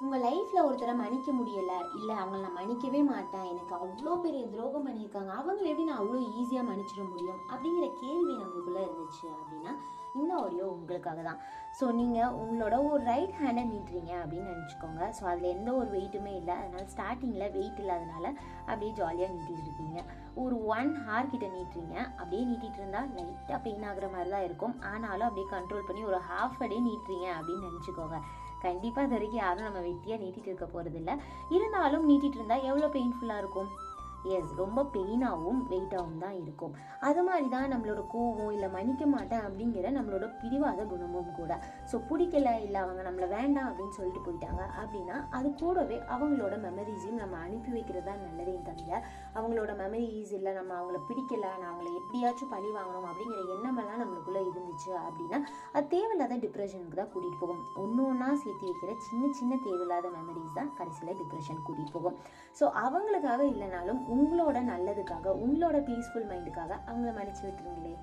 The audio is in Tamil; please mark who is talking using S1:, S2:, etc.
S1: உங்கள் லைஃப்பில் ஒருத்தரை மன்னிக்க முடியலை இல்லை அவங்கள நான் மன்னிக்கவே மாட்டேன் எனக்கு அவ்வளோ பெரிய துரோகம் பண்ணியிருக்காங்க அவங்கள எப்படி நான் அவ்வளோ ஈஸியாக மன்னிச்சிட முடியும்? அப்படிங்கிற கேள்வி நம்மளுக்குள்ளே இருந்துச்சு அப்படின்னா இந்த ஆடியோ உங்களுக்காக தான். ஸோ நீங்கள் உங்களோட ஒரு ரைட் ஹேண்டை நீட்டுறீங்க அப்படின்னு நினச்சிக்கோங்க. ஸோ அதில் எந்த ஒரு வெயிட்டுமே இல்லை. அதனால் ஸ்டார்டிங்கில் வெயிட் இல்லாதனால அப்படியே ஜாலியாக நீட்டிகிட்டு இருக்கீங்க. ஒரு ஒன் ஹார் கிட்ட நீட்டுறீங்க. அப்படியே நீட்டிகிட்டு இருந்தால் லைட்டாக பெயின் ஆகுற மாதிரி தான் இருக்கும். ஆனாலும் அப்படியே கண்ட்ரோல் பண்ணி ஒரு ஹாஃப் அ டே நீட்டுறீங்க அப்படின்னு நினச்சிக்கோங்க. கண்டிப்பாக இது வரைக்கும் யாரும் நம்ம வெட்டியாக நீட்டிட்டு இருக்க போகிறதில்ல இருந்தாலும் நீட்டிகிட்டு இருந்தால் எவ்வளோ பெயின்ஃபுல்லாக இருக்கும்? எஸ் ரொம்ப பெயினாகவும் வெயிட்டாகவும் தான் இருக்கும். அது மாதிரி தான் நம்மளோட கோவம் இல்லை மன்னிக்க மாட்டேன் அப்படிங்கிற நம்மளோட பிடிவாத குணமும் கூட. ஸோ பிடிக்கல இல்லை அவங்க நம்மளை வேண்டாம் அப்படின்னு சொல்லிட்டு போயிட்டாங்க அப்படின்னா அது கூடவே அவங்களோட மெமரிஸையும் நம்ம அனுப்பி வைக்கிறது தான் நல்லதே தவிர அவங்களோட மெமரிஸ் இல்லை நம்ம அவங்கள பிடிக்கல நான் அவங்கள எப்படியாச்சும் பழி வாங்கணும் அப்படிங்கிற எண்ணமெல்லாம் நம்மளுக்கு இருந்துச்சு அப்படின்னா அது தேவையில்லாத டிப்ரெஷனுக்கு தான் கூட்டிகிட்டு போகும். ஒன்று ஒன்றா சேர்த்து வைக்கிற சின்ன சின்ன தேவையில்லாத மெமரிஸ் தான் கடைசியில் டிப்ரெஷன் கூட்டிகிட்டு போகும். ஸோ அவங்களுக்காக இல்லைனாலும் உங்களோட நல்லதுக்காக உங்களோட பீஸ்ஃபுல் மைண்டுக்காக அவங்கள மன்னிச்சு விட்டுருங்களே.